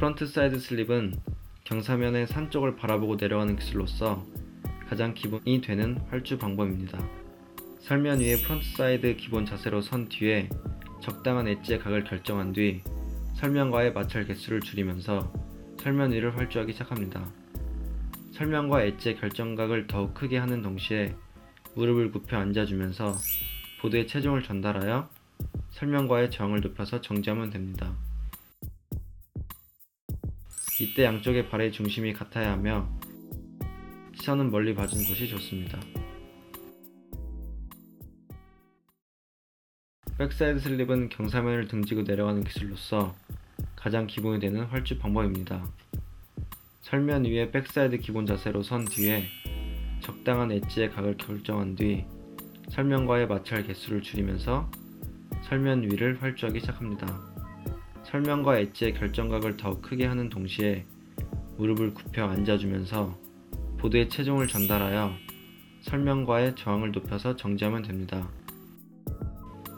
front side slip은 경사면의 산 쪽을 바라보고 내려가는 기술로서 가장 기본이 되는 활주 방법입니다. 설면 위에 front side 기본 자세로 선 뒤에 적당한 엣지의 각을 결정한 뒤 설면과의 마찰 계수를 줄이면서 설면 위를 활주하기 시작합니다. 설면과 엣지의 결정각을 더욱 크게 하는 동시에 무릎을 굽혀 앉아주면서 보드에 체중을 전달하여 설면과의 저항을 높여서 정지하면 됩니다. 이때 양쪽의 발의 중심이 같아야 하며 시선은 멀리 봐주는 것이 좋습니다. backside slip은 경사면을 등지고 내려가는 기술로서 가장 기본이 되는 활주 방법입니다. 설면 위에 backside 기본 자세로 선 뒤에 적당한 엣지의 각을 결정한 뒤 설면과의 마찰 개수를 줄이면서 설면 위를 활주하기 시작합니다. 설면과 엣지의 결정각을 더욱 크게 하는 동시에 무릎을 굽혀 앉아주면서 보드에 체중을 전달하여 설면과의 저항을 높여서 정지하면 됩니다.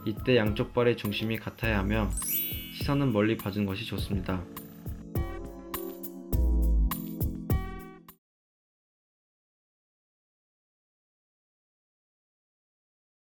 이때 양쪽 발의 중심이 같아야 하며 시선은 멀리 봐준 것이 좋습니다.